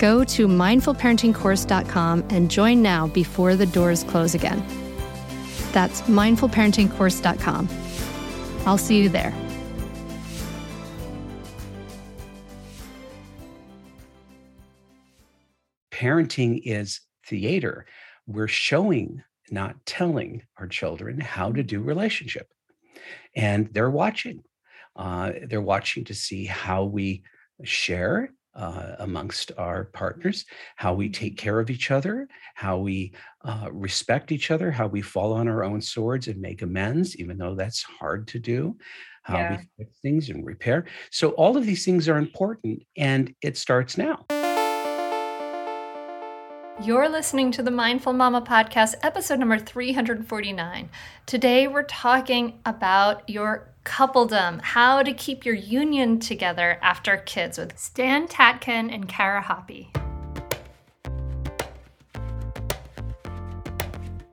Go to mindfulparentingcourse.com and join now before the doors close again. That's mindfulparentingcourse.com. I'll see you there. Parenting is theater. We're showing, not telling our children how to do relationship. And they're watching. Uh, they're watching to see how we share uh, amongst our partners, how we take care of each other, how we uh, respect each other, how we fall on our own swords and make amends, even though that's hard to do, how yeah. we fix things and repair. So, all of these things are important, and it starts now. You're listening to the Mindful Mama podcast, episode number 349. Today, we're talking about your coupledom, how to keep your union together after kids with Stan Tatkin and Kara Hoppe.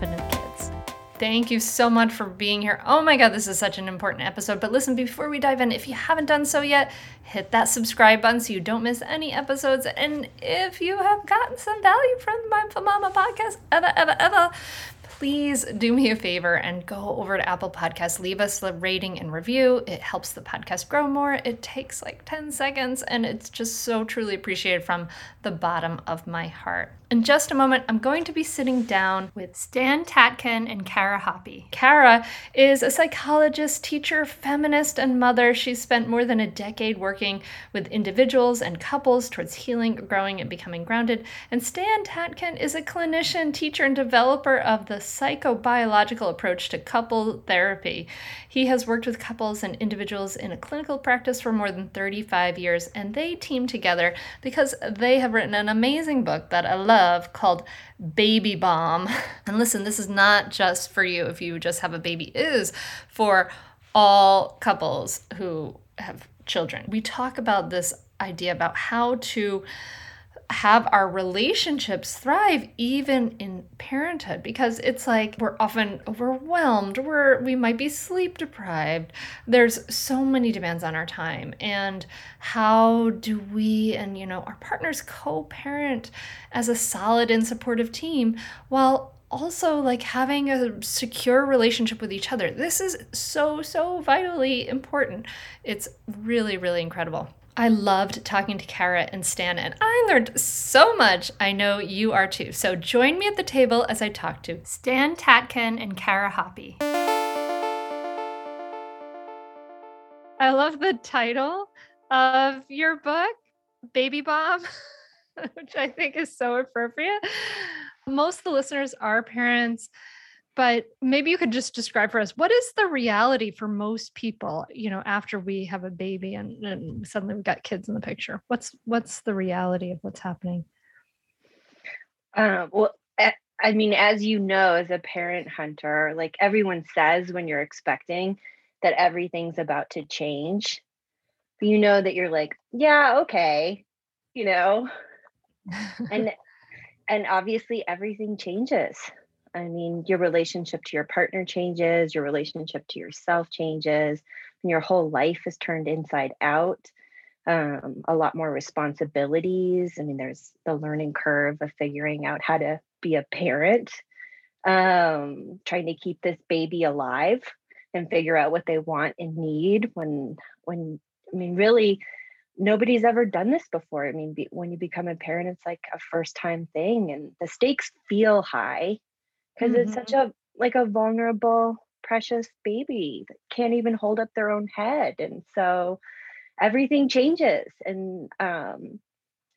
confident kids. Thank you so much for being here. Oh my God, this is such an important episode. But listen, before we dive in, if you haven't done so yet, hit that subscribe button so you don't miss any episodes. And if you have gotten some value from the Mindful Mama podcast, ever, ever, ever, please do me a favor and go over to Apple Podcasts, leave us a rating and review. It helps the podcast grow more. It takes like 10 seconds, and it's just so truly appreciated from the bottom of my heart. In just a moment, I'm going to be sitting down with Stan Tatkin and Kara Hoppe. Kara is a psychologist, teacher, feminist, and mother. She's spent more than a decade working with individuals and couples towards healing, growing, and becoming grounded. And Stan Tatkin is a clinician, teacher, and developer of the psychobiological approach to couple therapy. He has worked with couples and individuals in a clinical practice for more than 35 years, and they team together because they have written an amazing book that I love love called Baby Bomb. And listen, this is not just for you if you just have a baby, it is for all couples who have children. We talk about this idea about how to have our relationships thrive even in parenthood because it's like we're often overwhelmed we're we might be sleep deprived. There's so many demands on our time. And how do we and you know our partners co-parent as a solid and supportive team while also like having a secure relationship with each other? This is so so vitally important. It's really really incredible I loved talking to Kara and Stan, and I learned so much. I know you are too. So join me at the table as I talk to Stan Tatkin and Kara Hoppe. I love the title of your book, Baby Bomb, which I think is so appropriate. Most of the listeners are parents but maybe you could just describe for us what is the reality for most people you know after we have a baby and, and suddenly we've got kids in the picture? What's what's the reality of what's happening? Um, well i mean as you know as a parent hunter like everyone says when you're expecting that everything's about to change you know that you're like yeah okay you know? And and obviously everything changes I mean, your relationship to your partner changes, your relationship to yourself changes, and your whole life is turned inside out. Um, a lot more responsibilities. I mean, there's the learning curve of figuring out how to be a parent, um, trying to keep this baby alive and figure out what they want and need when when I mean, really nobody's ever done this before. I mean, be, when you become a parent, it's like a first time thing, and the stakes feel high because mm-hmm. it's such mm-hmm. a like a vulnerable precious baby that can't even hold up their own head and so everything changes and um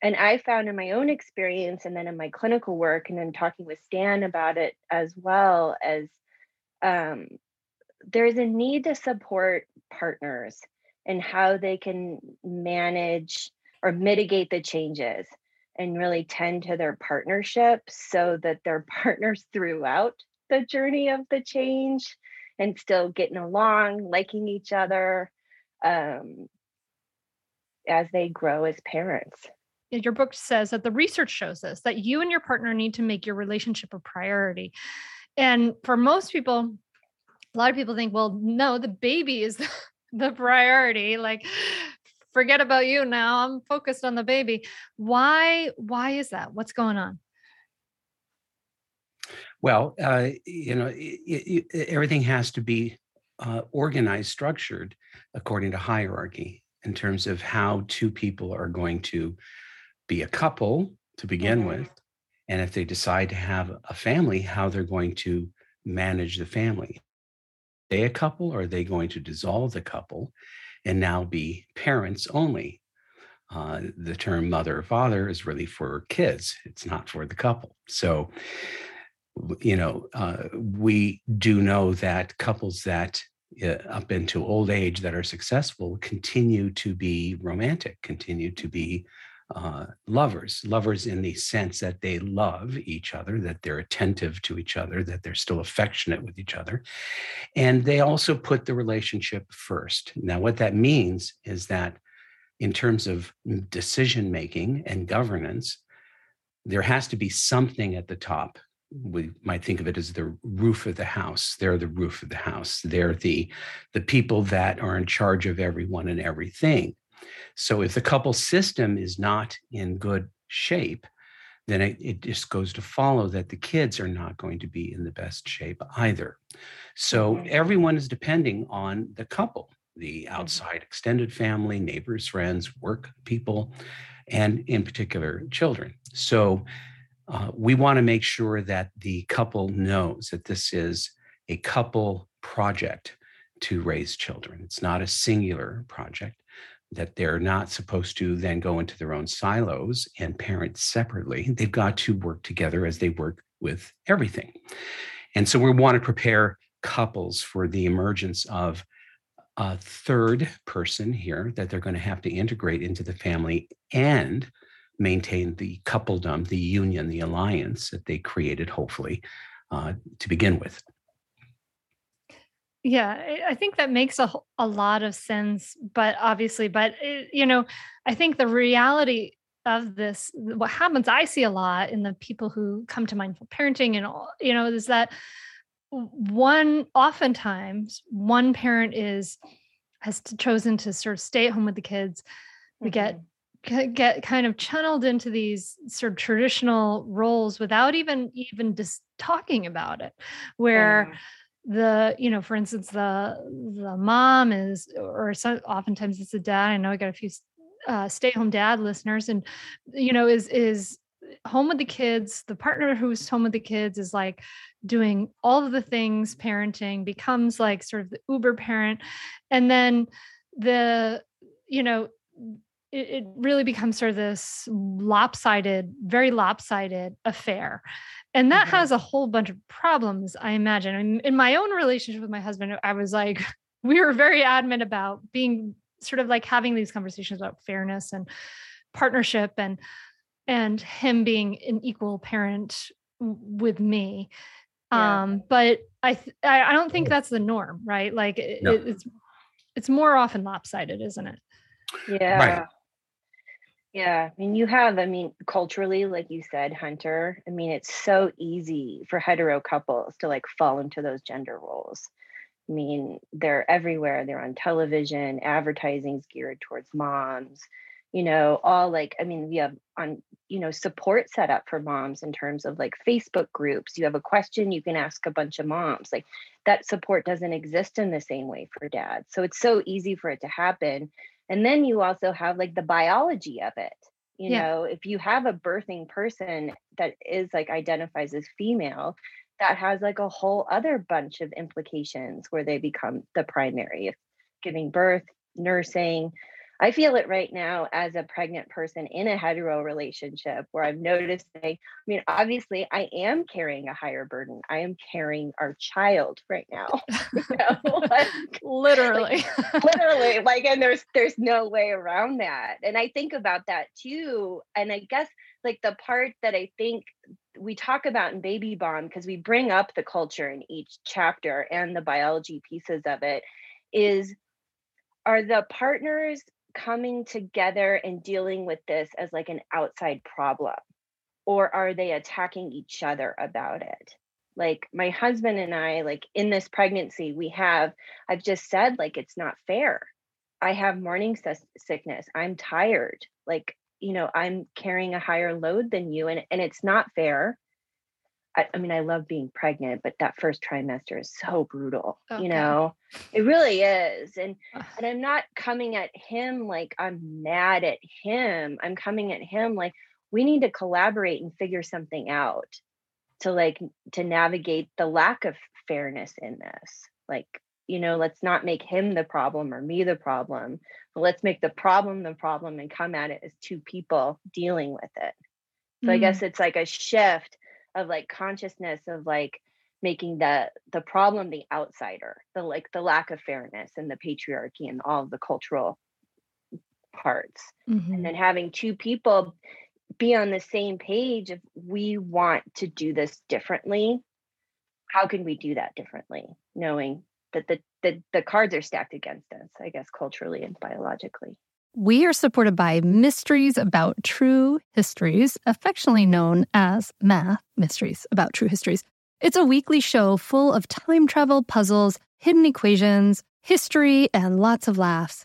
and i found in my own experience and then in my clinical work and then talking with stan about it as well as um there's a need to support partners and how they can manage or mitigate the changes and really tend to their partnership so that they're partners throughout the journey of the change and still getting along, liking each other um, as they grow as parents. Your book says that the research shows this that you and your partner need to make your relationship a priority. And for most people, a lot of people think, well, no, the baby is the priority. Like forget about you now. I'm focused on the baby. Why why is that? What's going on? Well, uh, you know, it, it, everything has to be uh, organized, structured according to hierarchy in terms of how two people are going to be a couple to begin mm-hmm. with. And if they decide to have a family, how they're going to manage the family. Are they a couple or are they going to dissolve the couple? And now be parents only. Uh, the term mother or father is really for kids, it's not for the couple. So, you know, uh, we do know that couples that uh, up into old age that are successful continue to be romantic, continue to be uh, lovers, lovers in the sense that they love each other, that they're attentive to each other, that they're still affectionate with each other. And they also put the relationship first. Now, what that means is that in terms of decision making and governance, there has to be something at the top. We might think of it as the roof of the house. They're the roof of the house. They're the, the people that are in charge of everyone and everything. So if the couple system is not in good shape, then it, it, just goes to follow that the kids are not going to be in the best shape either. So everyone is depending on the couple, the mm-hmm. outside extended family, neighbors, friends, work people, and in particular, children. So uh, we want to make sure that the couple knows that this is a couple project to raise children. It's not a singular project that they're not supposed to then go into their own silos and parent separately. They've got to work together as they work with everything. And so we want to prepare couples for the emergence of a third person here that they're going to have to integrate into the family and maintain the coupledom, the union, the alliance that they created, hopefully, uh, to begin with. Yeah, I think that makes a, a lot of sense, but obviously, but it, eh, you know, I think the reality of this, what happens, I see a lot in the people who come to mindful parenting and all, you know, is that one, oftentimes, one parent is has chosen to sort of stay at home with the kids. We mm-hmm. get get kind of channeled into these sort of traditional roles without even even just talking about it, where. Mm the you know for instance the the mom is or so oftentimes it's a dad i know i got a few uh, stay-home dad listeners, and you know, is is home with the kids. The partner who's home with the kids is like doing all of the things parenting, becomes like sort of the uber parent, and then the you know it, it really becomes sort of this lopsided, very lopsided affair. And that mm-hmm. has a whole bunch of problems, I imagine. In, in my own relationship with my husband, I was like, we were very adamant about being sort of like having these conversations about fairness and partnership and and him being an equal parent with me yeah. um but i th- i don't think that's the norm right like it, no. it's it's more often lopsided isn't it yeah right. Yeah, I mean, you have, I mean, culturally, like you said, Hunter, I mean, it's so easy for hetero couples to like fall into those gender roles. I mean, they're everywhere. They're on television, advertising's geared towards moms, you know, all like, I mean, we have on, you know, support set up for moms in terms of like Facebook groups. You have a question, you can ask a bunch of moms. Like that support doesn't exist in the same way for dads. So it's so easy for it to happen and then you also have like the biology of it you yeah. know if you have a birthing person that is like identifies as female that has like a whole other bunch of implications where they become the primary giving birth nursing I feel it right now as a pregnant person in a hetero relationship where I've noticed I, I mean, obviously I am carrying a higher burden. I am carrying our child right now. You know? like, literally. Like, literally. Like, and there's there's no way around that. And I think about that too. And I guess like the part that I think we talk about in baby bomb, because we bring up the culture in each chapter and the biology pieces of it, is are the partners coming together and dealing with this as like an outside problem? Or are they attacking each other about it? Like my husband and I, like in this pregnancy, we have, I've just said, like, it's not fair. I have morning sickness. I'm tired. Like, you know, I'm carrying a higher load than you, and, and it's not fair. I, I, mean, I love being pregnant, but that first trimester is so brutal. Okay. You know, it really is. And and I'm not coming at him like I'm mad at him. I'm coming at him like we need to collaborate and figure something out to like to navigate the lack of fairness in this. Like, you know, let's not make him the problem or me the problem. But let's make the problem the problem and come at it as two people dealing with it. So mm. I guess it's like a shift of like consciousness of like making the the problem the outsider the like the lack of fairness and the patriarchy and all of the cultural parts. Mm-hmm. and then having two people be on the same page if we want to do this differently. How can we do that differently? Knowing that the, the the cards are stacked against us i guess culturally and biologically we are supported by Mysteries About True Histories, affectionately known as Math Mysteries About True Histories. It's a weekly show full of time travel puzzles, hidden equations, history, and lots of laughs.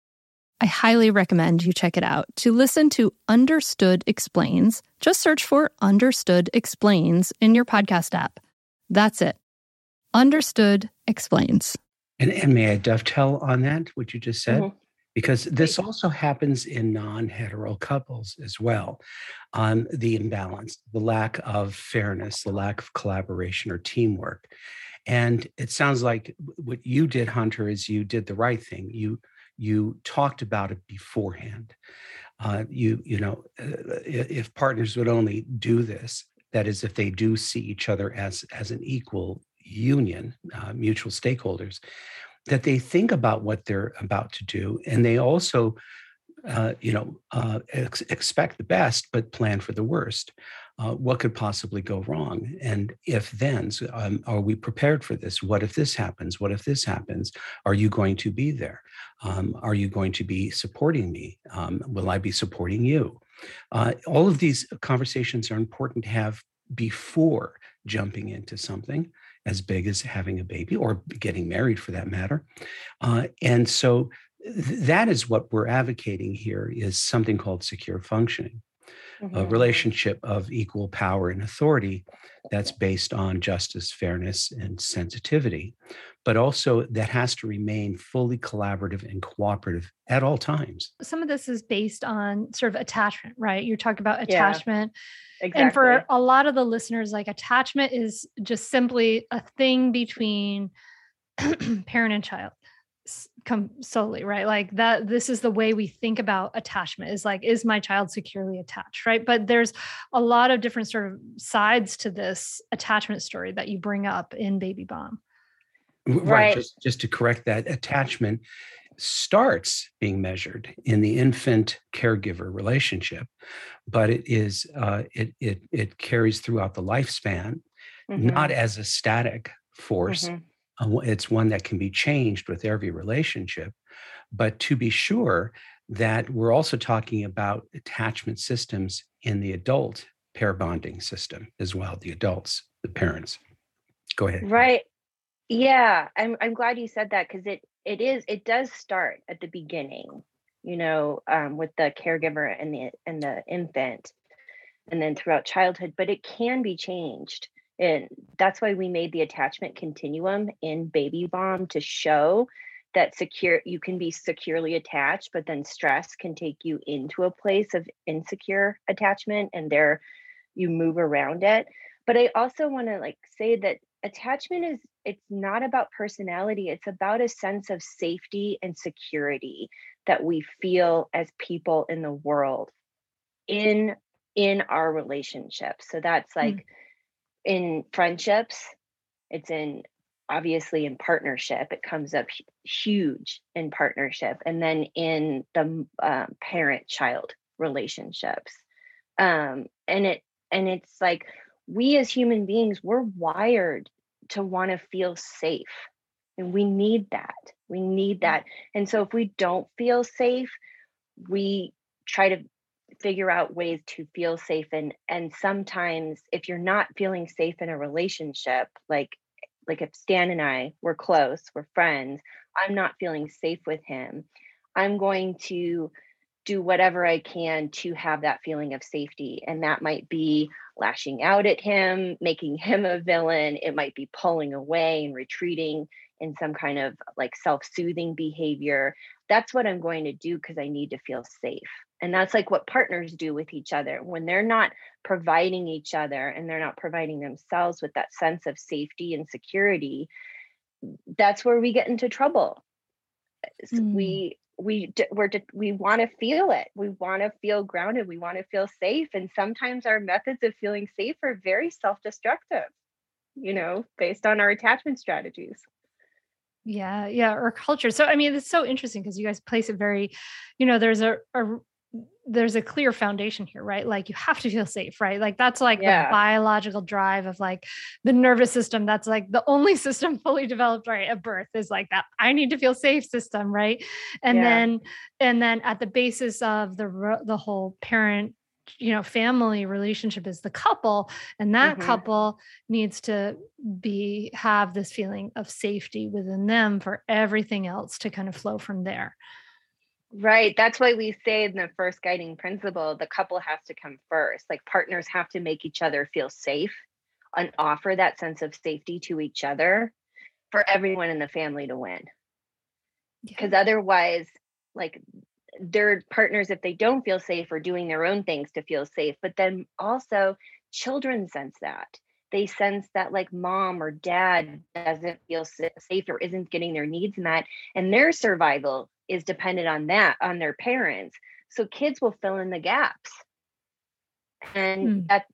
I highly recommend you check it out. To listen to Understood Explains, just search for Understood Explains in your podcast app. That's it. Understood Explains. And, and may I dovetail on that, what you just said? Mm-hmm. Because this also happens in non hetero couples as well. On um, the imbalance, the lack of fairness, the lack of collaboration or teamwork. And it sounds like what you did, Hunter, is you did the right thing. You you talked about it beforehand. Uh, you you know, uh, if partners would only do this, that is, if they do see each other as as an equal union, uh, mutual stakeholders, that they think about what they're about to do, and they also, uh, you know, uh, ex- expect the best but plan for the worst. Uh, what could possibly go wrong? And if then, um, are we prepared for this? What if this happens? What if this happens? Are you going to be there? Um, are you going to be supporting me? Um, will I be supporting you? Uh, all of these conversations are important to have before jumping into something as big as having a baby or getting married for that matter. Uh, and so th- that is what we're advocating here is something called secure functioning mm-hmm. a relationship of equal power and authority that's based on justice, fairness, and sensitivity, but also that has to remain fully collaborative and cooperative at all times. Some of this is based on sort of attachment, right? You're talking about attachment. Yeah, exactly. And for a lot of the listeners, like attachment is just simply a thing between parent and child come solely right like that this is the way we think about attachment is like is my child securely attached right but there's a lot of different sort of sides to this attachment story that you bring up in baby bomb right, right. Just, just to correct that attachment starts being measured in the infant caregiver relationship but it is uh, it, it it carries throughout the lifespan mm-hmm. not as a static force mm-hmm it's one that can be changed with every relationship. But to be sure that we're also talking about attachment systems in the adult pair bonding system as well, the adults, the parents. Go ahead. Right. Yeah, I'm I'm glad you said that because it it is it does start at the beginning, you know, um, with the caregiver and the and the infant, and then throughout childhood. But it can be changed and that's why we made the attachment continuum in baby bomb to show that secure you can be securely attached but then stress can take you into a place of insecure attachment and there you move around it. But i also want to like say that attachment is it's not about personality it's about a sense of safety and security that we feel as people in the world in in our relationships so that's like mm in friendships, it's in obviously in partnership it comes up huge in partnership and then in the uh, parent child relationships um, and it and it's like we as human beings we're wired to want to feel safe and we need that we need mm. that and so if we don't feel safe we try to figure out ways to feel safe and and sometimes if you're not feeling safe in a relationship like like if Stan and I were close, we're friends, I'm not feeling safe with him. I'm going to do whatever I can to have that feeling of safety. And that might be lashing out at him, making him a villain. It might be pulling away and retreating in some kind of like self-soothing behavior that's what i'm going to do because i need to feel safe and that's like what partners do with each other. When they're not providing each other and they're not providing themselves with that sense of safety and security that's where we get into trouble. Mm. we we we're we want to feel it. We want to feel grounded. We want to feel safe. And sometimes our methods of feeling safe are very self-destructive you know based on our attachment strategies. Yeah yeah or culture. So i mean it's so interesting because you guys place it very you know there's a, a there's a clear foundation here, right? Like you have to feel safe, right? Like that's like yeah. the biological drive of like the nervous system. That's like the only system fully developed right at birth is like that. I need to feel safe system, right? And yeah. then and then at the basis of the the whole parent you know family relationship is the couple and that mm-hmm. couple needs to be have this feeling of safety within them for everything else to kind of flow from there Right. That's why we say in the first guiding principle, the couple has to come first. Like partners have to make each other feel safe and offer that sense of safety to each other for everyone in the family to win. Because yeah. otherwise, like their partners, if they don't feel safe, are doing their own things to feel safe. But then also, children sense that. They sense that, like, mom or dad doesn't feel safe or isn't getting their needs met, and their survival is dependent on that on their parents. So kids will fill in the gaps. And mm. that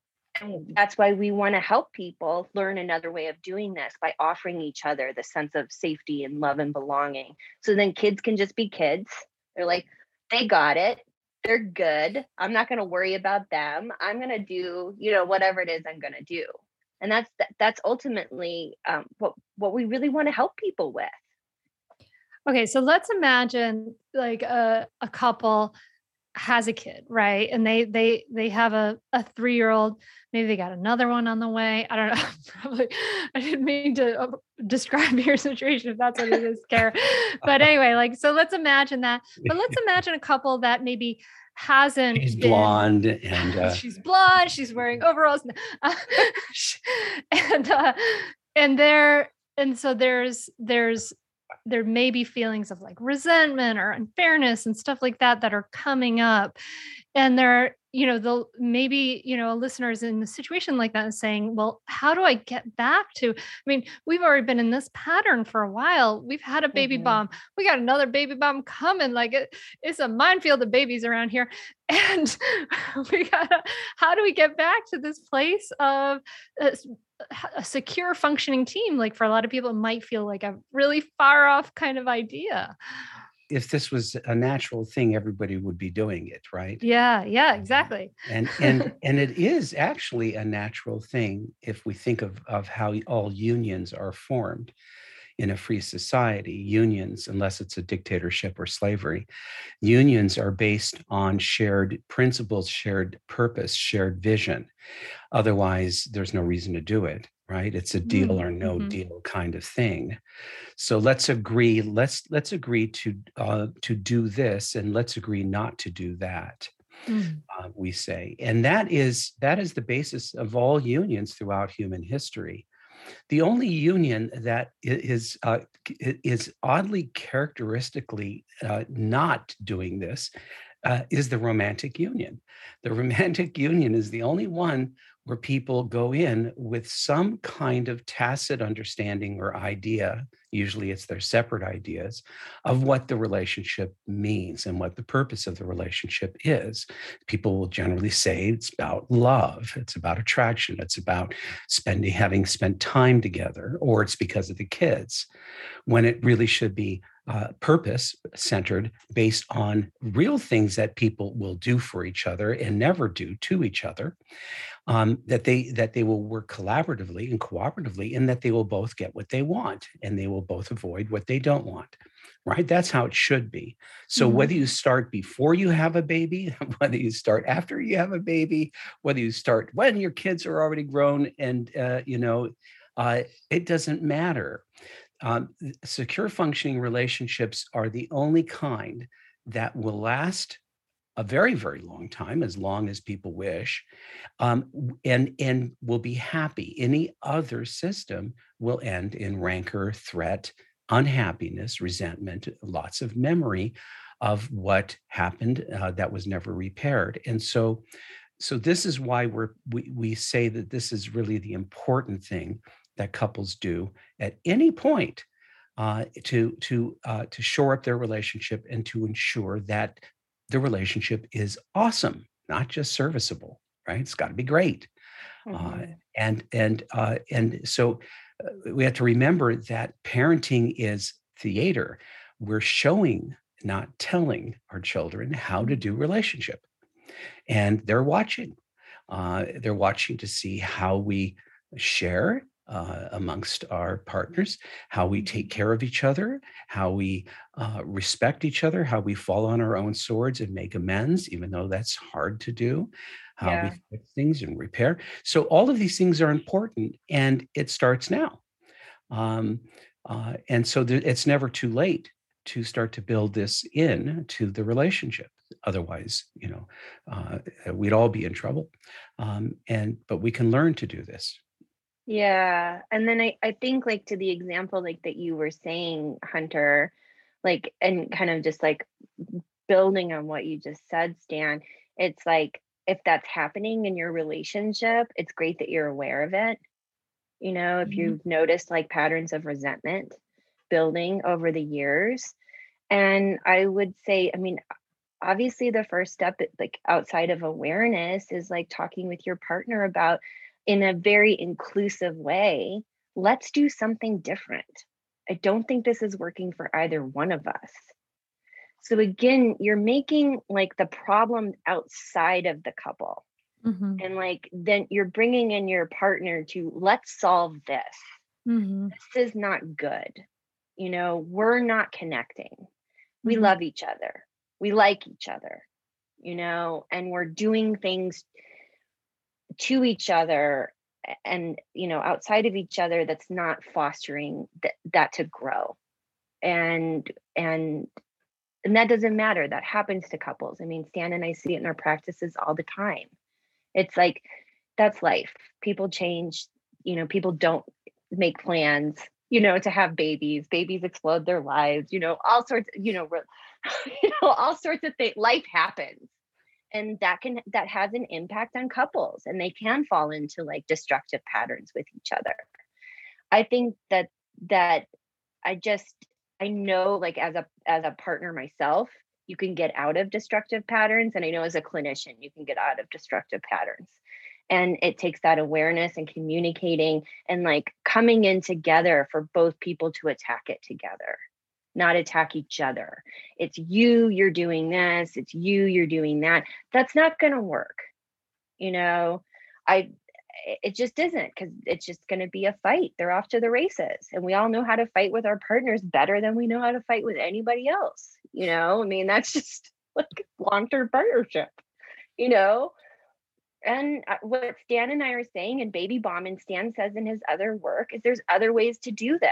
and that's why we want to help people learn another way of doing this by offering each other the sense of safety and love and belonging. So then kids can just be kids. They're like they got it. They're good. I'm not going to worry about them. I'm going to do you know whatever it is i'm going to do and that's that's ultimately um, what what we really want to help people with Okay, so let's imagine like a, a couple has a kid, right? And they they they have a, a three year old. Maybe they got another one on the way. I don't know. Probably I didn't mean to uh, describe your situation if that's what it is, Kara But anyway, like so, let's imagine that. But let's imagine a couple that maybe hasn't. She's been, blonde and uh... she's blonde. She's wearing overalls, uh, and uh, and there and so there's there's there may be feelings of like resentment or unfairness and stuff like that that are coming up and there you know the maybe you know listeners in a situation like that and saying well how do i get back to i mean we've already been in this pattern for a while. We've had a baby mm-hmm. bomb. We got another baby bomb coming. Like it, it's a minefield of babies around here. And we gotta how do we get back to this place of uh, a secure functioning team? Like for a lot of people it might feel like a really far off kind of idea if this was a natural thing everybody would be doing it right? Yeah yeah exactly. and and and it is actually a natural thing if we think of of how all unions are formed in a free society, unions, unless it's a dictatorship or slavery, unions are based on shared principles, shared purpose, shared vision. Otherwise, there's no reason to do it, right? It's a deal mm-hmm. or no mm-hmm. deal kind of thing. So let's agree. Let's let's agree to uh, to do this, and let's agree not to do that. Mm. Uh, we say, and that is that is the basis of all unions throughout human history. The only union that is uh, is oddly characteristically uh, not doing this uh, is the romantic union. The romantic union is the only one where people go in with some kind of tacit understanding or idea, usually it's their separate ideas, of what the relationship means and what the purpose of the relationship is. People will generally say it's about love, it's about attraction, it's about spending, having spent time together, or it's because of the kids, when it really should be uh, purpose centered based on real things that people will do for each other and never do to each other um, that they that they will work collaboratively and cooperatively and that they will both get what they want and they will both avoid what they don't want right? That's how it should be. So mm-hmm. whether you start before you have a baby whether you start after you have a baby whether you start when your kids are already grown and uh, you know uh, it doesn't matter. Um, secure functioning relationships are the only kind that will last a very very long time as long as people wish um, and and will be happy any other system will end in rancor threat unhappiness, resentment, lots of memory of what happened uh, that was never repaired. And so, so this is why we're we, we say that this is really the important thing that couples do at any point uh, to to uh, to shore up their relationship and to ensure that the relationship is awesome, not just serviceable. Right? It's got to be great. Uh, mm-hmm. Uh, and and uh, and so uh, we have to remember that parenting is theater. We're showing, not telling our children how to do relationship, and they're watching. Uh, they're watching to see how we share uh, amongst our partners, how we take care of each other, how we uh, respect each other, how we fall on our own swords and make amends, even though that's hard to do, how yeah. we fix things and repair. So, all of these things are important, and it starts now. Um, uh, and so, th- it's never too late to start to build this in to the relationship. Otherwise, you know, uh, we'd all be in trouble. Um, and but we can learn to do this. Yeah. And then I, I think like to the example like that you were saying, Hunter, like and kind of just like building on what you just said, Stan, it's like if that's happening in your relationship, it's great that you're aware of it. You know, if mm-hmm. you've noticed like patterns of resentment building over the years. And I would say, I mean, obviously the first step like outside of awareness is like talking with your partner about in a very inclusive way, let's do something different. I don't think this is working for either one of us. So again, you're making like the problem outside of the couple. Mm-hmm. And like then you're bringing in your partner to let's solve this. Mm-hmm. This is not good. You know, we're not connecting. We mm-hmm. love each other. We like each other, you know, and we're doing things to each other and you know outside of each other that's not fostering th- that to grow. And and and that doesn't matter that happens to couples. I mean stan and i see it in our practices all the time. It's like that's life. People change you know people don't make plans you know to have babies. Babies explode their lives you know all sorts you know you know all sorts of things life happens and that can that has an impact on couples and they can fall into like destructive patterns with each other. I think that that i just i know like as a as a partner myself you can get out of destructive patterns and i know as a clinician you can get out of destructive patterns. And it takes that awareness and communicating and like coming in together for both people to attack it together not attack each other. It's you, you're doing this, it's you, you're doing that. That's not going to work. You know, I it just isn't because it's just going to be a fight. They're off to the races. And we all know how to fight with our partners better than we know how to fight with anybody else. You know, I mean, that's just like long term partnership, you know? And uh, what Stan and I are saying, and Baby Bomb and Stan says in his other work, is there's other ways to do this.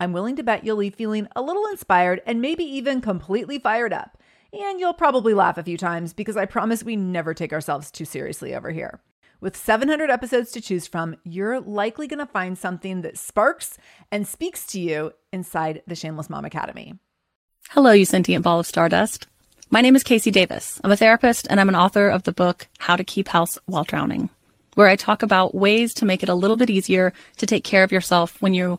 I'm willing to bet you'll leave feeling a little inspired and maybe even completely fired up. And you'll probably laugh a few times because I promise we never take ourselves too seriously over here. With 700 episodes to choose from, you're likely going to find something that sparks and speaks to you inside the Shameless Mom Academy. Hello, you sentient ball of stardust. My name is KC Davis. I'm a therapist and I'm an author of the book How to Keep House While Drowning, where I talk about ways to make it a little bit easier to take care of yourself when you're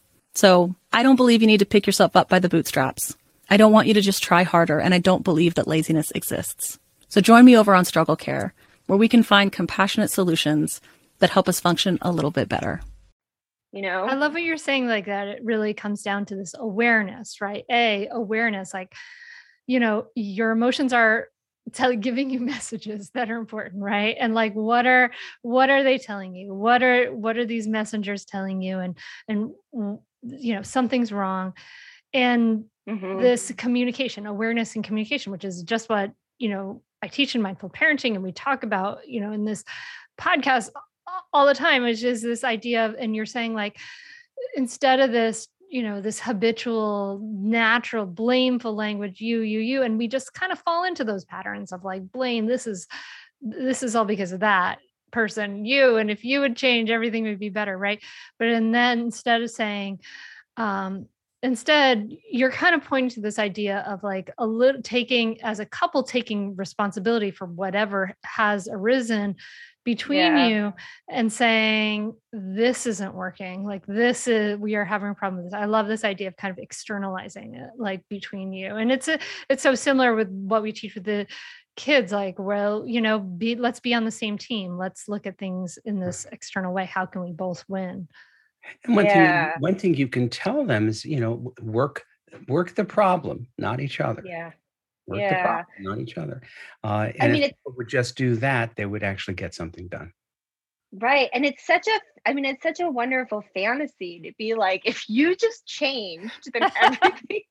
So I don't believe you need to pick yourself up by the bootstraps. I don't want you to just try harder, and I don't believe that laziness exists. So join me over on Struggle Care, where we can find compassionate solutions that help us function a little bit better. You know, I love what you're saying like that. It really comes down to this awareness, right? A, awareness, like, you know, your emotions are tell giving you messages that are important right and like what are what are they telling you what are what are these messengers telling you and and you know something's wrong and mm-hmm. this communication awareness and communication which is just what you know I teach in mindful parenting and we talk about, you know, in this podcast all the time, which is this idea of, and you're saying like, instead of this, you know, this habitual, natural, blameful language, you, you, you, and we just kind of fall into those patterns of like blame. This is, this is all because of that person, you, and if you would change, everything would be better, right? But and then instead of saying, um, instead you're kind of pointing to this idea of like a little taking as a couple taking responsibility for whatever has arisen between yeah. you and saying this isn't working like this is we are having a problem with this i love this idea of kind of externalizing it like between you and it's a it's so similar with what we teach with the kids like well you know be let's be on the same team let's look at things in this external way how can we both win and one yeah. thing, one thing you can tell them is, you know, work work the problem, not each other. Yeah. Work yeah. the problem, not each other. Uh, and I mean, if would just do that, they would actually get something done. Right. And it's such a, I mean, it's such a wonderful fantasy to be like, if you just changed, then everything would be fine.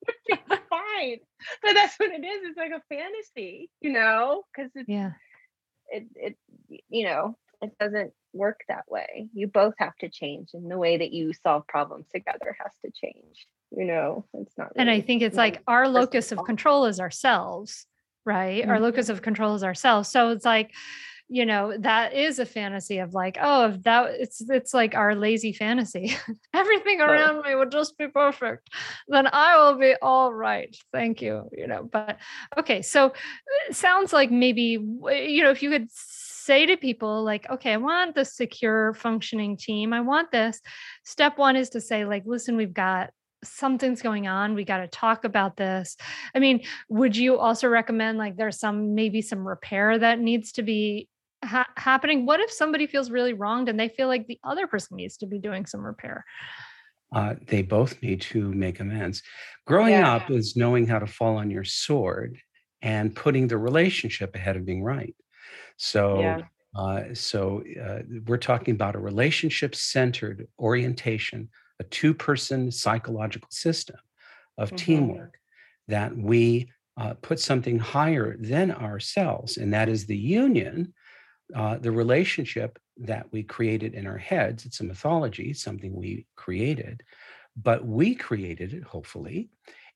But that's what it is. It's like a fantasy, you know, because it's, yeah, it, it, you know, it doesn't work that way. You both have to change, and the way that you solve problems together has to change. You know, it's not. Really, and I think it's like our locus of control is ourselves, right? Mm-hmm. Our locus of control is ourselves. So it's like, you know, that is a fantasy of like, oh, if that it's it's like our lazy fantasy. Everything around me would just be perfect. Then I will be all right. Thank you. You know, but okay. So it sounds like maybe you know, if you could say to people like okay i want the secure functioning team i want this step one is to say like listen we've got something's going on we got to talk about this i mean would you also recommend like there's some maybe some repair that needs to be ha- happening what if somebody feels really wronged and they feel like the other person needs to be doing some repair uh, they both need to make amends growing yeah. up is knowing how to fall on your sword and putting the relationship ahead of being right so, yeah. uh, so uh, we're talking about a relationship-centered orientation, a two-person psychological system of mm-hmm. teamwork that we uh, put something higher than ourselves, and that is the union, uh, the relationship that we created in our heads. It's a mythology, something we created, but we created it, hopefully,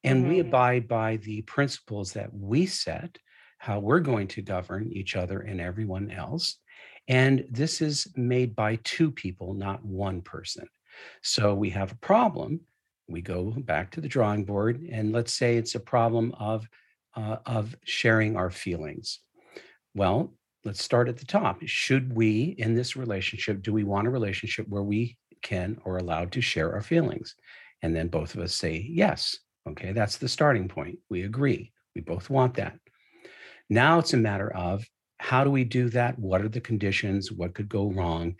and mm-hmm. we abide by the principles that we set how we're going to govern each other and everyone else. And this is made by two people, not one person. So we have a problem. We go back to the drawing board, and let's say it's a problem of, uh, of sharing our feelings. Well, let's start at the top. Should we, in this relationship, do we want a relationship where we can or allowed to share our feelings? And then both of us say yes. Okay, that's the starting point. We agree. We both want that. Now it's a matter of how do we do that? What are the conditions? What could go wrong?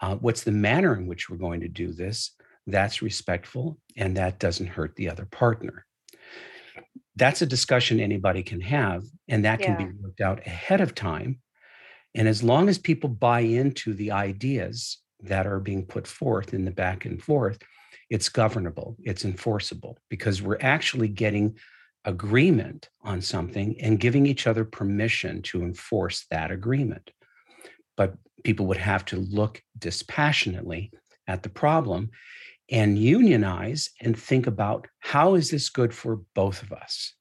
Uh, what's the manner in which we're going to do this? That's respectful and that doesn't hurt the other partner. That's a discussion anybody can have, and that can be worked out ahead of time. And as long as people buy into the ideas that are being put forth in the back and forth, it's governable, it's enforceable, because we're actually getting agreement on something and giving each other permission to enforce that agreement. But people would have to look dispassionately at the problem and unionize and think about how is this good for both of us?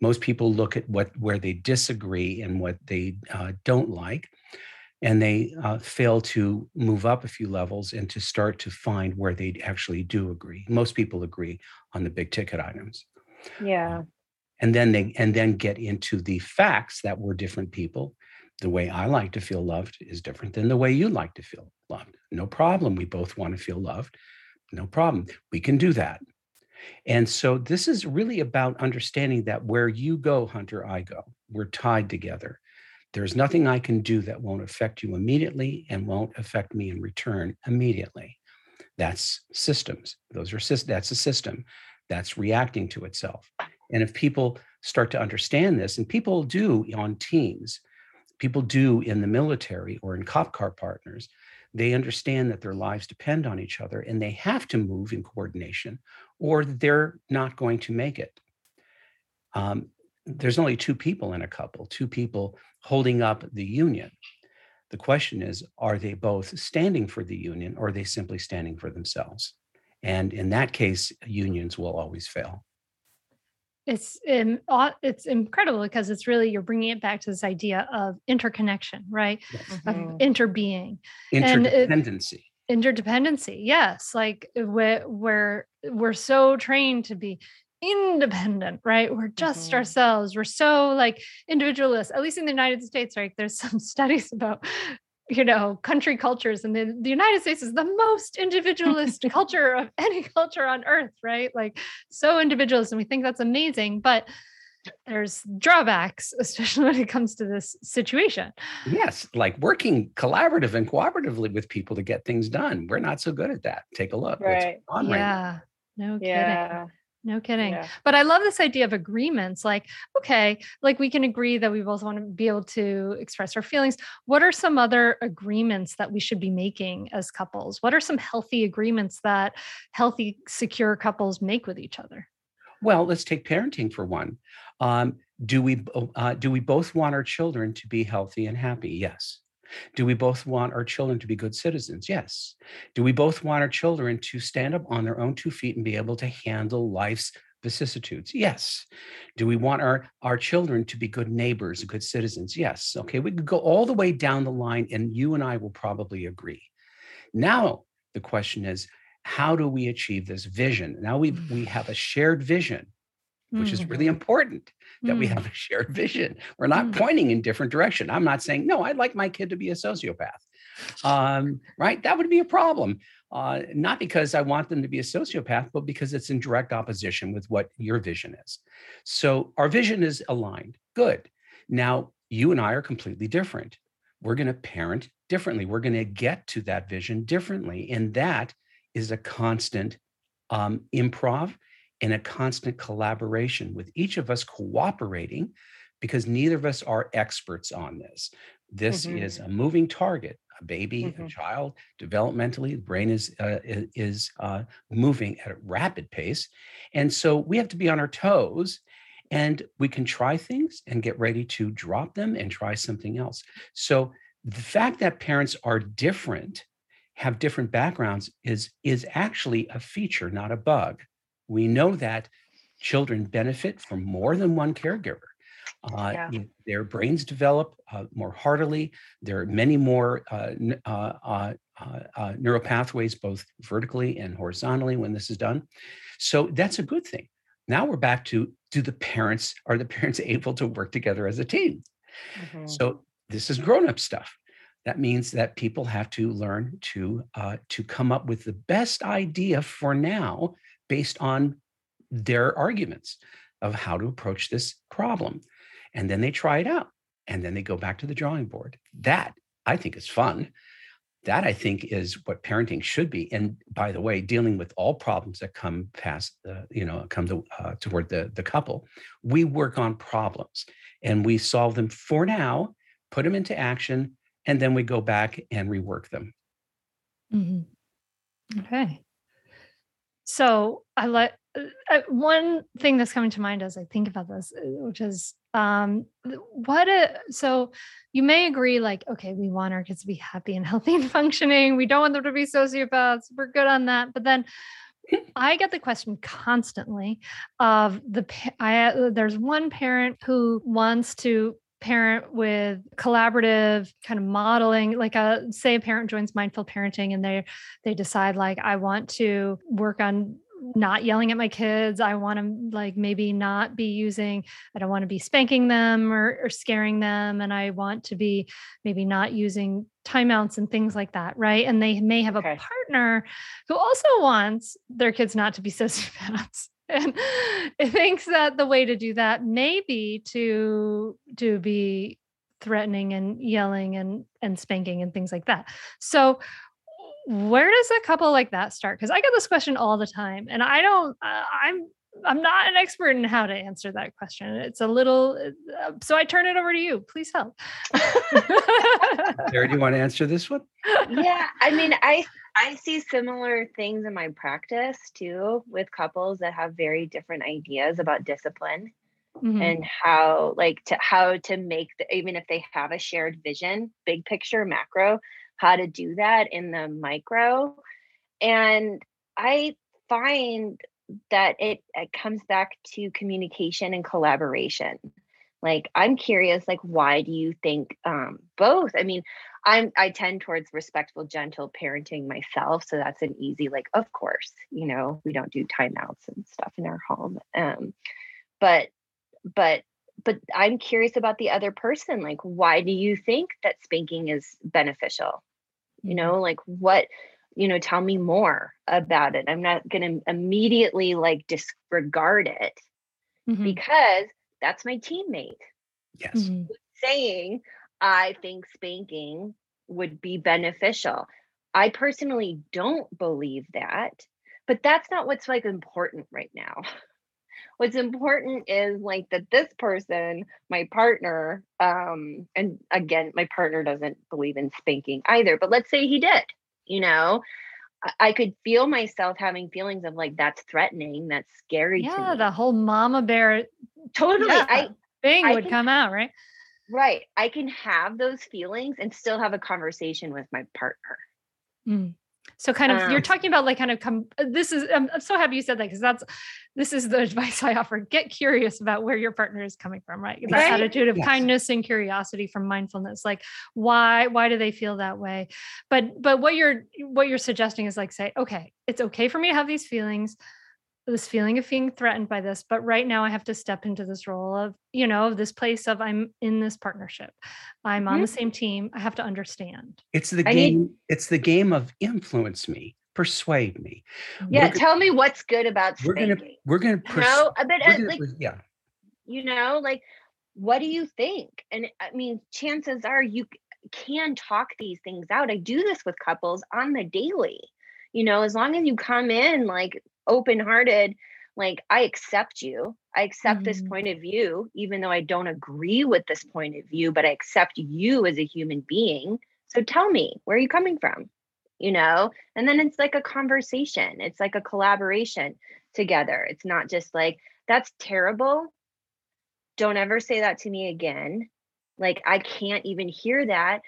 Most people look at what where they disagree and what they uh, don't like, and they uh, fail to move up a few levels and to start to find where they actually do agree. Most people agree on the big ticket items. Yeah. and then they and then get into the facts that we're different people the way i like to feel loved is different than the way you like to feel loved no problem we both want to feel loved no problem we can do that and so this is really about understanding that where you go hunter i go. We're tied together. There's nothing i can do that won't affect you immediately and won't affect me in return immediately. That's systems. Those are that's a system. That's reacting to itself. And if people start to understand this, and people do on teams, people do in the military or in cop car partners, they understand that their lives depend on each other and they have to move in coordination or they're not going to make it. Um, there's only two people in a couple, two people holding up the union. The question is, are they both standing for the union or are they simply standing for themselves? And in that case, unions will always fail it's um, it's incredible because it's really you're bringing it back to this idea of interconnection right yes. of Mhm. interbeing interdependency interdependency yes like we're we're we're so trained to be independent right? We're just Mhm. ourselves. We're so like individualist at least in the united states right? There's some studies about you know country cultures and the, the united states is the most individualist culture of any culture on earth right? Like so individualist and we think that's amazing but there's drawbacks especially when it comes to this situation Yes, like working collaborative and cooperatively with people to get things done. We're not so good at that. Take a look. Right. going on right yeah no kidding Yeah. no kidding Yeah. but i love this idea of agreements like okay like we can agree that we both want to be able to express our feelings what are some other agreements that we should be making as couples what are some healthy agreements that healthy secure couples make with each other Well, let's take parenting for one. Um, do we uh, do we both want our children to be healthy and happy? Yes. Do we both want our children to be good citizens? Yes. Do we both want our children to stand up on their own two feet and be able to handle life's vicissitudes? Yes. Do we want our, our children to be good neighbors, good citizens? Yes. Okay, we could go all the way down the line, and you and I will probably agree. Now, the question is, how do we achieve this vision? Now we we have a shared vision, which is really important that we Mm. have a shared vision. We're not Mm. pointing in different direction. I'm not saying no. I'd like my kid to be a sociopath, um, right? That would be a problem. Uh, not because I want them to be a sociopath, but because it's in direct opposition with what your vision is. So our vision is aligned. Good. Now you and I are completely different. We're going to parent differently. We're going to get to that vision differently, and that is a constant um, improv and a constant collaboration with each of us cooperating because neither of us are experts on this. This is a moving target. A baby, a Mhm. child, developmentally, the brain is uh, is uh, moving at a rapid pace, and so we have to be on our toes. And we can try things and get ready to drop them and try something else. So the fact that parents are different, have different backgrounds, is is actually a feature, not a bug. We know that children benefit from more than one caregiver. Uh, Yeah. Their brains develop uh, more heartily. There are many more uh, uh, uh, uh, neural pathways, both vertically and horizontally, when this is done. So that's a good thing. Now we're back to do the parents are the parents able to work together as a team? Mhm. So this is grown-up stuff. That means that people have to learn to uh, to come up with the best idea for now, based on their arguments of how to approach this problem, and then they try it out, and then they go back to the drawing board. That I think is fun. That I think is what parenting should be. And by the way, dealing with all problems that come past, the, you know, come to, uh, toward the the couple, we work on problems and we solve them for now, put them into action, and then we go back and rework them. Mhm. Okay. So I let uh, uh, one thing that's coming to mind as I think about this, uh, which is um, what a so you may agree, like, okay, we want our kids to be happy and healthy and functioning. We don't want them to be sociopaths. We're good on that. But then I get the question constantly of the I uh, there's one parent who wants to parent with collaborative kind of modeling like a say a parent joins mindful parenting and they they decide like I want to work on not yelling at my kids. I want to like maybe not be using, I don't want to be spanking them or, or scaring them. And I want to be maybe not using timeouts and things like that. Right. And they may have Okay. a partner who also wants their kids not to be sociopaths. And it thinks that the way to do that may be to to be threatening and yelling and and spanking and things like that. So where does a couple like that start? Because I get this question all the time, and I don't. I'm I'm not an expert in how to answer that question. It's a little, uh, so I turn it over to you. Please help. Kara, do you want to answer this one? yeah i mean i i see similar things in my practice too with couples that have very different ideas about discipline Mhm. and how like to how to make the even if they have a shared vision big picture macro how to do that in the micro and i find that it, it comes back to communication and collaboration. Like i'm curious like why do you think um both? I mean i'm i tend towards respectful gentle parenting myself so that's an easy like of course you know we don't do timeouts and stuff in our home um but but but i'm curious about the other person like why do you think that spanking is beneficial? You know like what you know tell me more about it i'm not going to immediately like disregard it Mhm. because that's my teammate Yes. Mhm. saying i think spanking would be beneficial i personally don't believe that but that's not what's like important right now what's important is like that this person my partner um and again my partner doesn't believe in spanking either but let's say he did you know I- could feel myself having feelings of like that's threatening, that's scary to Yeah, the whole mama bear totally. yeah, I thing I would can- come out, right? right. I can have those feelings and still have a conversation with my partner. Mm. So kind of you're Um, talking about like kind of come this is I'm, I'm so happy you said that because that's this is the advice I offer. Get curious about where your partner is coming from, right? That Right. attitude of Yes. kindness and curiosity from mindfulness. Like why why do they feel that way? But but what you're what you're suggesting is like say, okay, it's okay for me to have these feelings, this feeling of being threatened by this, but right now I have to step into this role of, you know, this place of I'm in this partnership. I'm on the same team. I have to understand. It's the I need- game. It's the game of influence me, persuade me. Yeah, We're go- tell me what's good about We're spanking. gonna we're gonna pers- no, a bit we're uh, gonna like pers- yeah. you know, like what do you think? And I mean, chances are you can talk these things out. I do this with couples on the daily. You know, as long as you come in like open-hearted, like I accept you. I accept this Mhm. point of view, even though I don't agree with this point of view, but I accept you as a human being. So tell me, where are you coming from? You know, and then it's like a conversation, it's like a collaboration together. It's not just like, that's terrible. Don't ever say that to me again. Like, I can't even hear that.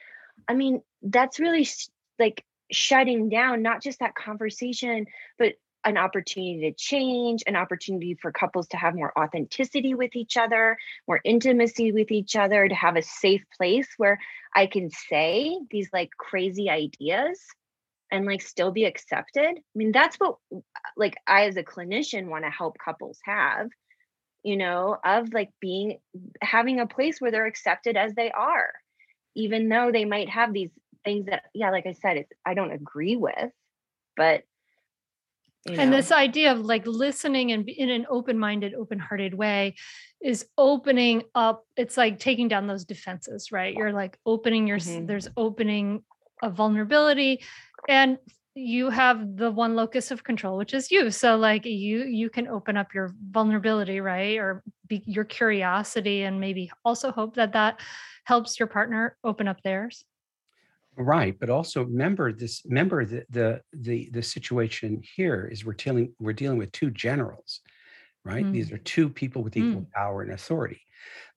I mean, that's really sh- like shutting down not just that conversation, but an opportunity to change, an opportunity for couples to have more authenticity with each other, more intimacy with each other, to have a safe place where I can say these like crazy ideas and like still be accepted. I mean, that's what uh, like I as a clinician want to help couples have, you know, of like being having a place where they're accepted as they are, even though they might have these things that, yeah, like I said, I don't agree with, but you and know. this idea of like listening and in an open-minded open-hearted way is opening up it's like taking down those defenses right you're like opening your s Mhm. there's opening a vulnerability and you have the one locus of control which is you so like you you can open up your vulnerability right or be, your curiosity and maybe also hope that that helps your partner open up theirs Right, but also remember this. Remember the the the the situation here is we're dealing we're dealing with two generals, right? These mm. are two people with equal mm. power and authority.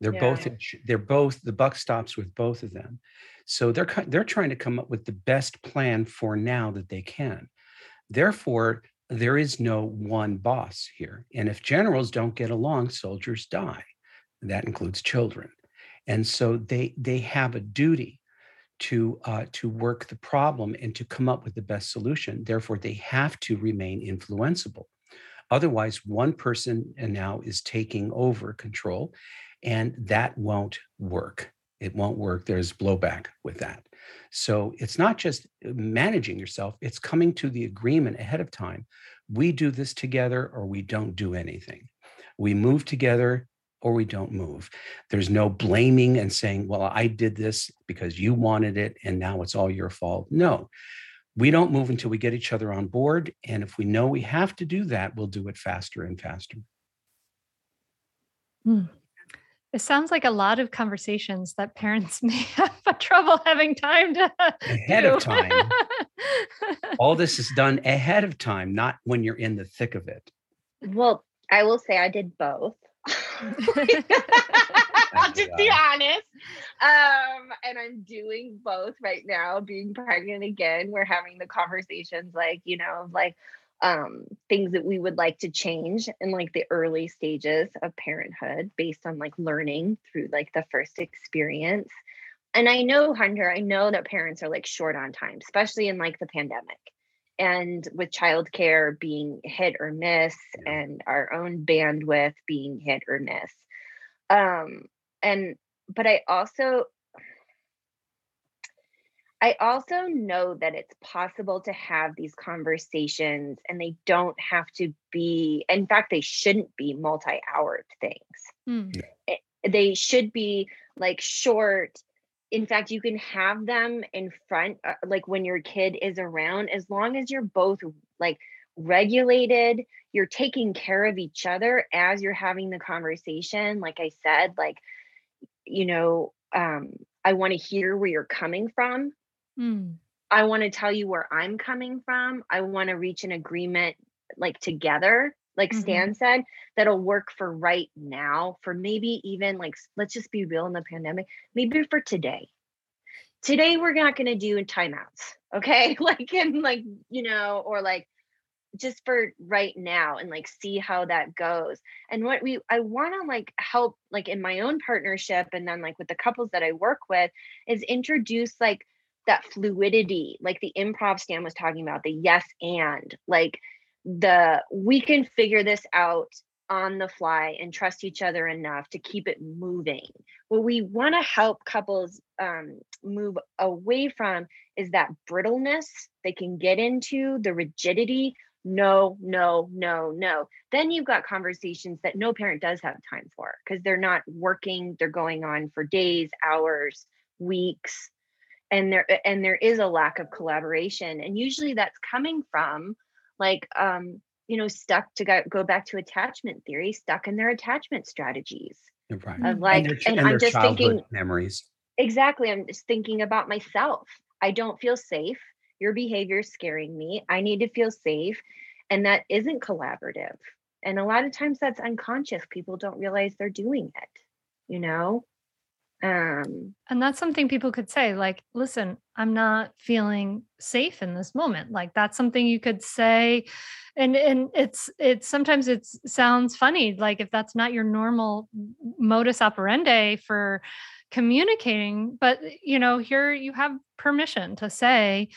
They're both Yeah. in they're both the buck stops with both of them, so they're they're trying to come up with the best plan for now that they can. Therefore, there is no one boss here. And if generals don't get along, soldiers die. That includes children. And so they they have a duty to uh, to work the problem and to come up with the best solution. Therefore, they have to remain influenceable. Otherwise, one person now is taking over control, and that won't work. It won't work. There's blowback with that. So it's not just uh, managing yourself, it's coming to the agreement ahead of time. We do this together or we don't do anything. We move together or we don't move. There's no blaming and saying, well, I did this because you wanted it and now it's all your fault. No, we don't move until we get each other on board. And if we know we have to do that, we'll do it faster and faster. Hmm. It sounds like a lot of conversations that parents may have trouble having time to ahead do. of time. All this is done ahead of time, not when you're in the thick of it. Well, I will say I did both. I'll just be honest. Um, and I'm doing both right now, being pregnant again. We're having the conversations like, you know, like, um things that we would like to change in like the early stages of parenthood based on like learning through like the first experience and i know hunter i know that parents are like short on time especially in like the pandemic and with childcare being hit or miss and our own bandwidth being hit or miss um and but i also I also know that it's possible to have these conversations and they don't have to be, in fact, they shouldn't be multi hour things. Mm. They should be like short. In fact, you can have them in front, uh, like when your kid is around, as long as you're both like regulated, you're taking care of each other as you're having the conversation. Like I said, like, you know, um, I want to hear where you're coming from Mm. I want to tell you where I'm coming from. I want to reach an agreement like together, like mm-hmm. Stan said, that'll work for right now, for maybe even like, let's just be real in the pandemic, maybe for today. Today, we're not going to do timeouts. Okay. like, and like, you know, or like, just for right now and like see how that goes and what we i want to like help like in my own partnership and then like with the couples that i work with is introduce like that fluidity, like the improv Stan was talking about, the yes and, like the we can figure this out on the fly and trust each other enough to keep it moving. What we want to help couples um, move away from is that brittleness they can get into, the rigidity. No, no, no, no. Then you've got conversations that no parent does have time for because they're not working, they're going on for days, hours, weeks and there and there is a lack of collaboration and usually that's coming from like um you know stuck to go, go back to attachment theory stuck in their attachment strategies right. of like and, and, and i'm just thinking memories. Exactly i'm just thinking about myself. I don't feel safe. Your behavior is scaring me. I need to feel safe and that isn't collaborative. And a lot of times that's unconscious. People don't realize they're doing it you know um, and that's something people could say, like, listen, I'm not feeling safe in this moment. Like that's something you could say. And and it's it's sometimes it sounds funny, like if that's not your normal modus operandi for communicating, but you know, here you have permission to say,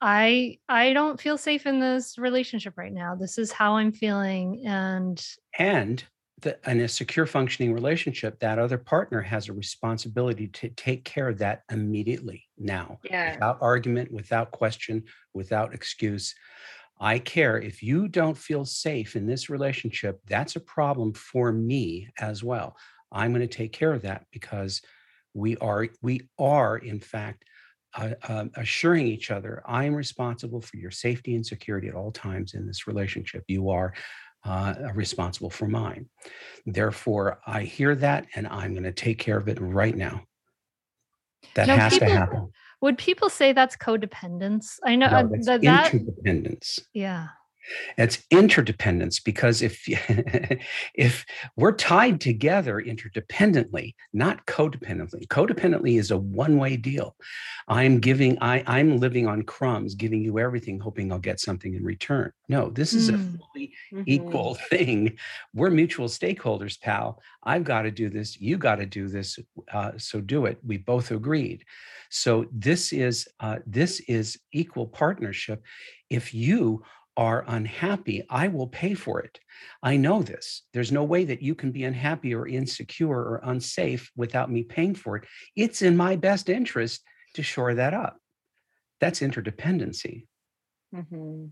I I don't feel safe in this relationship right now. This is how I'm feeling. And and the, in a secure functioning relationship, that other partner has a responsibility to take care of that immediately now, yeah. without argument, without question, without excuse. I care if you don't feel safe in this relationship, that's a problem for me as well. I'm going to take care of that because we are we are in fact uh, uh, assuring each other I am responsible for your safety and security at all times in this relationship. You are uh, responsible for mine. Therefore, I hear that and I'm going to take care of it right now. That now, has people, to happen. Would people say that's codependence? I know no, uh, that's that, that interdependence. Yeah. It's interdependence because if if we're tied together interdependently, not codependently. Codependently is a one-way deal. I'm giving, I, I'm living on crumbs, giving you everything, hoping I'll get something in return. No, this is mm. a fully mm-hmm. equal thing. We're mutual stakeholders, pal. I've got to do this. You got to do this. Uh, so do it. We both agreed. So this is uh, this is equal partnership. If you are unhappy, I will pay for it. I know this. There's no way that you can be unhappy or insecure or unsafe without me paying for it. It's in my best interest to shore that up. That's interdependency. Mm-hmm.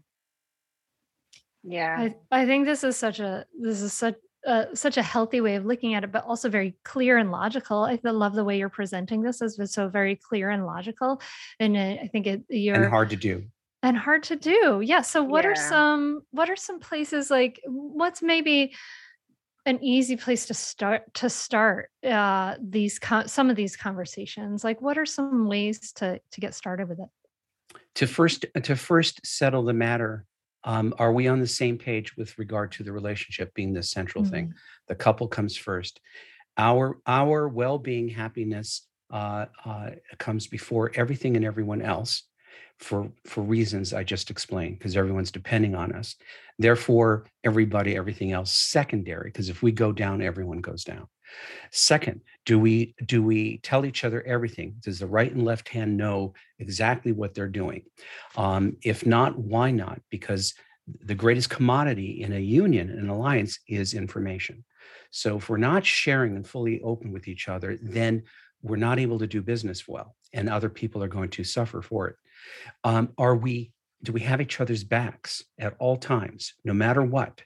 Yeah. I, I think this is such a this is such uh, such a healthy way of looking at it, but also very clear and logical. I love the way you're presenting this as so very clear and logical, and uh, I think it you're and hard to do and hard to do. Yeah so what yeah. are some what are some places like what's maybe an easy place to start to start uh, these some of these conversations? Like what are some ways to to get started with it? To first to first settle the matter um, are we on the same page with regard to the relationship being the central mm-hmm. thing the couple comes first. Our our well-being happiness uh, uh, comes before everything and everyone else for for reasons I just explained, because everyone's depending on us. Therefore, everybody, everything else secondary, because if we go down, everyone goes down. Second, do we do we tell each other everything? Does the right and left hand know exactly what they're doing? Um, if not, why not? Because the greatest commodity in a union, an alliance, is information. So if we're not sharing and fully open with each other, then we're not able to do business well, and other people are going to suffer for it. Um, are we, do we have each other's backs at all times, no matter what?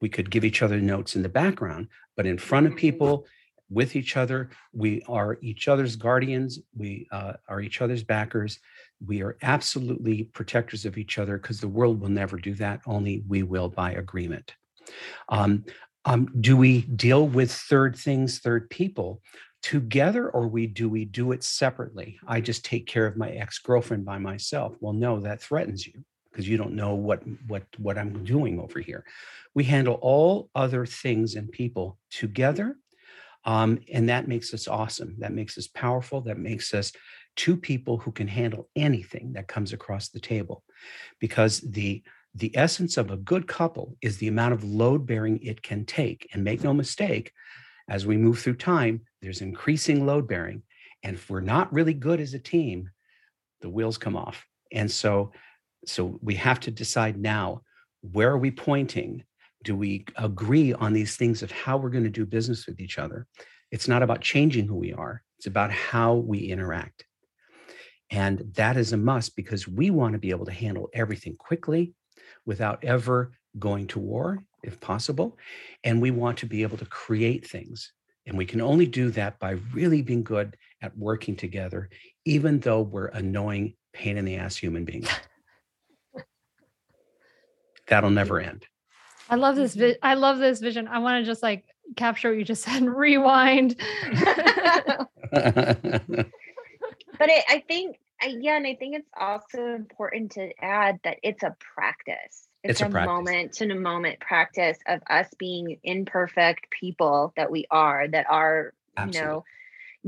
We could give each other notes in the background, but in front of people, with each other, we are each other's guardians, we uh, are each other's backers. We are absolutely protectors of each other because the world will never do that, only we will by agreement. Um, um, do we deal with third things, third people? Together or we do we do it separately? I just take care of my ex-girlfriend by myself. Well no that threatens you because you don't know what what what i'm doing over here. We handle all other things and people together um, and that makes us awesome. That makes us powerful. That makes us two people who can handle anything that comes across the table because the the essence of a good couple is the amount of load bearing it can take. And make no mistake as we move through time, there's increasing load bearing. And if we're not really good as a team, the wheels come off. And so, so we have to decide now where are we pointing? Do we agree on these things of how we're going to do business with each other? It's not about changing who we are, it's about how we interact. And that is a must because we want to be able to handle everything quickly without ever going to war if possible. And we want to be able to create things. And we can only do that by really being good at working together, even though we're annoying, pain in the ass human beings. That'll never end. I love this. Mm-hmm. Vi- I love this vision. I want to just like capture what you just said. And rewind. but it, I think, yeah, and I think it's also important to add that it's a practice it's, it's a, a moment to moment practice of us being imperfect people that we are that are Absolutely. you know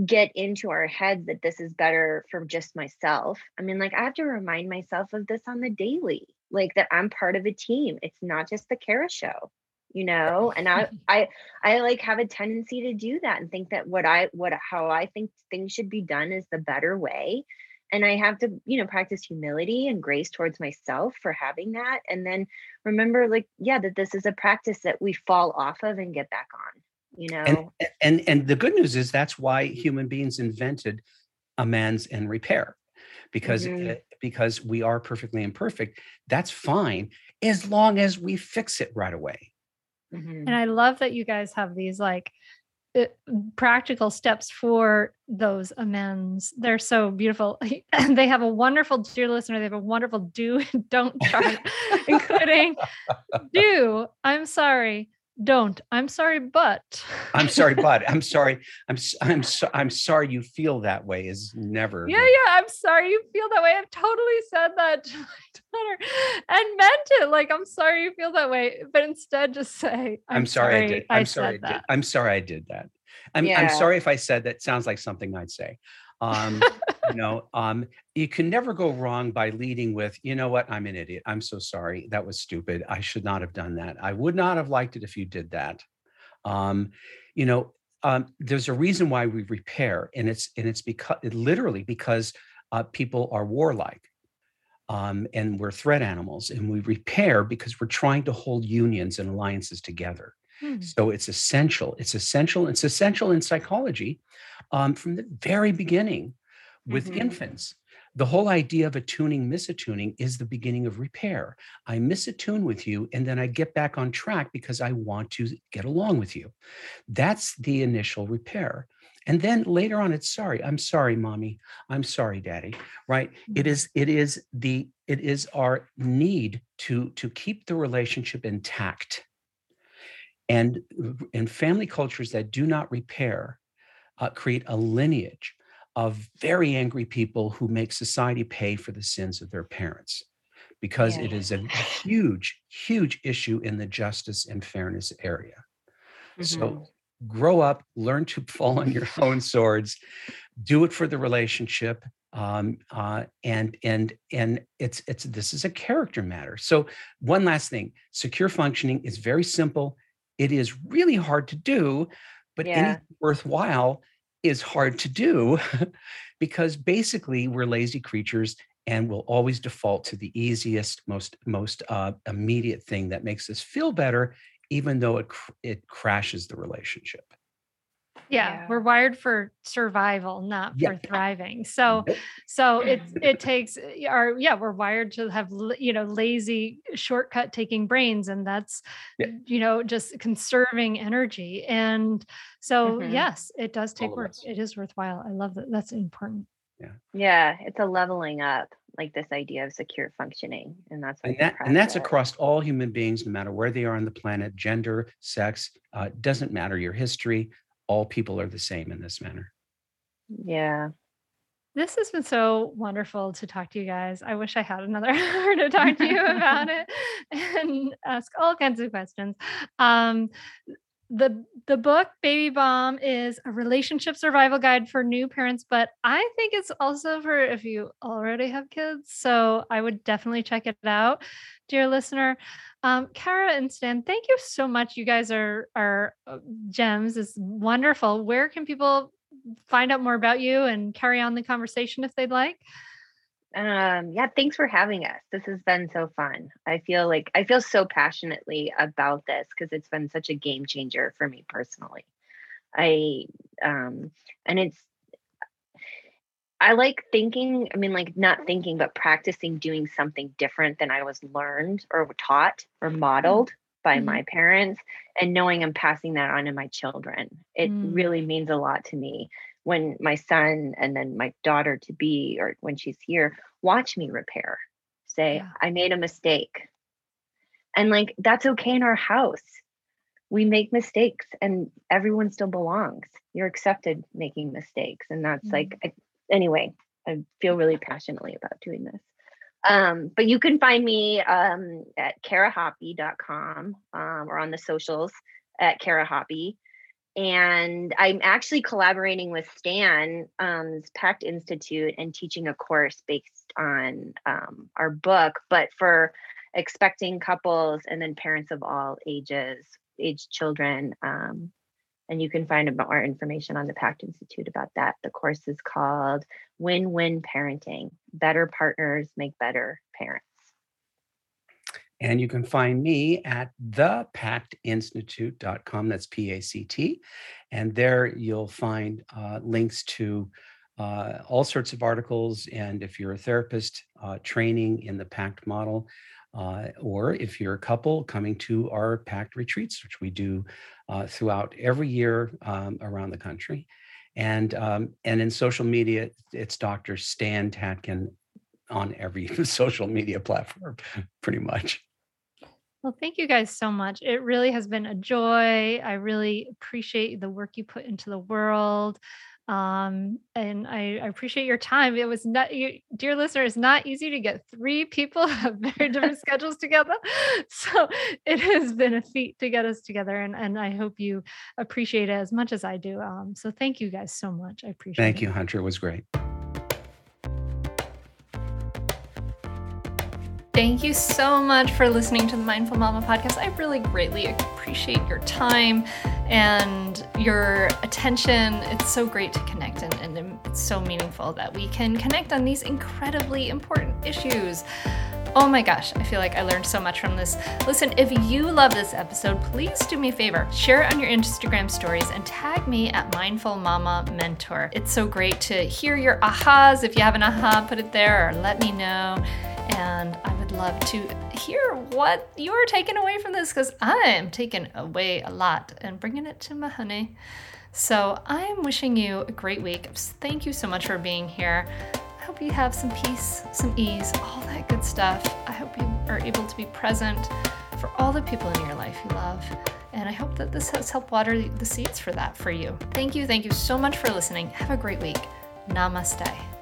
get into our heads that this is better for just myself. I mean like i have to remind myself of this on the daily like that i'm part of a team. It's not just the kara show you know? And i i i like have a tendency to do that and think that what i what how i think things should be done is the better way and i have to you know practice humility and grace towards myself for having that and then remember like yeah that this is a practice that we fall off of and get back on you know and and, and the good news is that's why human beings invented amends and repair because mm-hmm. Eh, because we are perfectly imperfect that's fine as long as we fix it right away mm-hmm. and i love that you guys have these like uh, practical steps for those amends. They're so beautiful. they have a wonderful dear listener. They have a wonderful do don't chart, including do. I'm sorry. Don't. I'm sorry, but. I'm sorry, but I'm sorry. I'm I'm so, I'm sorry you feel that way is never. Yeah, yeah. I'm sorry you feel that way. I've totally said that to my daughter and meant it. Like I'm sorry you feel that way, but instead just say I'm, I'm sorry, sorry, I did. I'm I sorry I did. I'm sorry I did that. I'm yeah. I'm sorry if I said that. Sounds like something I'd say. Um, you know, um, you can never go wrong by leading with, you know what, I'm an idiot. I'm so sorry. That was stupid. I should not have done that. I would not have liked it if you did that. Um, you know, um, there's a reason why we repair, and it's and it's because literally because uh, people are warlike. Um, and we're threat animals, and we repair because we're trying to hold unions and alliances together. Hmm. So it's essential. It's essential. It's essential in psychology um, from the very beginning with mm-hmm. infants. The whole idea of attuning, misattuning is the beginning of repair. I misattune with you, and then I get back on track because I want to get along with you. That's the initial repair. And then later on, it's sorry. I'm sorry, mommy. I'm sorry, daddy. Right? Mm-hmm. It is. It is the. It is our need to to keep the relationship intact. And in family cultures that do not repair, uh, create a lineage of very angry people who make society pay for the sins of their parents because yeah. it is a huge, huge issue in the justice and fairness area. Mm-hmm. So grow up, learn to fall on your own swords, do it for the relationship. Um, uh, and and and it's it's this is a character matter. So one last thing, secure functioning is very simple. It is really hard to do, but yeah. anything worthwhile is hard to do because basically we're lazy creatures and we'll always default to the easiest most most uh, immediate thing that makes us feel better even though it it crashes the relationship yeah, yeah, we're wired for survival not yeah. for thriving. So so it it takes eh, our yeah we're wired to have you know lazy shortcut taking brains and that's yeah. you know just conserving energy. And so mm-hmm. yes it does take work. it is worthwhile. I love that. That's important. Yeah. Yeah it's a leveling up like this idea of secure functioning and that's and, that, and that's across all human beings no matter where they are on the planet gender sex uh, doesn't matter your history all people are the same in this manner. Yeah. This has been so wonderful to talk to you guys. I wish I had another hour to talk to you about it and ask all kinds of questions. Um, the the book baby bomb is a relationship survival guide for new parents but i think it's also for if you already have kids so i would definitely check it out dear listener um, Kara and Stan, thank you so much. You guys are are uh, gems. It's wonderful. Where can people find out more about you and carry on the conversation if they'd like? Um, yeah, thanks for having us. This has been so fun. I feel like I feel so passionately about this because it's been such a game changer for me personally. I um and it's I like thinking, I mean, like not thinking, but practicing doing something different than I was learned or taught or mm-hmm. modeled by mm-hmm. my parents and knowing I'm passing that on to my children. It mm. really means a lot to me when my son and then my daughter to be, or when she's here, watch me repair, say, yeah. I made a mistake. And like, that's okay in our house. We make mistakes and everyone still belongs. You're accepted making mistakes. And that's mm. like, I, anyway, I feel really passionately about doing this. Um, but you can find me um, at karahoppe.com um, or on the socials at karahoppe. And I'm actually collaborating with Stan's um, Pact Institute and teaching a course based on um, our book, but for expecting couples and then parents of all ages, age children. Um, and you can find more information on the Pact Institute about that. The course is called Win Win Parenting Better Partners Make Better Parents. And you can find me at thepactinstitute.com. That's P A C T. And there you'll find uh, links to uh, all sorts of articles. And if you're a therapist, uh, training in the PACT model, uh, or if you're a couple coming to our PACT retreats, which we do uh, throughout every year um, around the country. And, um, and in social media, it's Dr. Stan Tatkin on every social media platform, pretty much. Well, thank you guys so much. It really has been a joy. I really appreciate the work you put into the world. Um, and I, I appreciate your time. It was not, you, dear listener, it's not easy to get three people have very different schedules together. So it has been a feat to get us together, and and I hope you appreciate it as much as I do. Um, so thank you guys so much. I appreciate. Thank it. you, Hunter. It was great. Thank you so much for listening to the Mindful Mama podcast. I really greatly appreciate your time and your attention. It's so great to connect, and, and it's so meaningful that we can connect on these incredibly important issues. Oh my gosh, I feel like I learned so much from this. Listen, if you love this episode, please do me a favor. Share it on your Instagram stories and tag me at Mindful Mama Mentor. It's so great to hear your ahas. If you have an aha, put it there or let me know. And I would love to hear what you're taking away from this because I am taking away a lot and bringing it to my honey. So I'm wishing you a great week. Thank you so much for being here. I hope you have some peace, some ease, all that good stuff. I hope you are able to be present for all the people in your life you love. And I hope that this has helped water the seeds for that for you. Thank you. Thank you so much for listening. Have a great week. Namaste.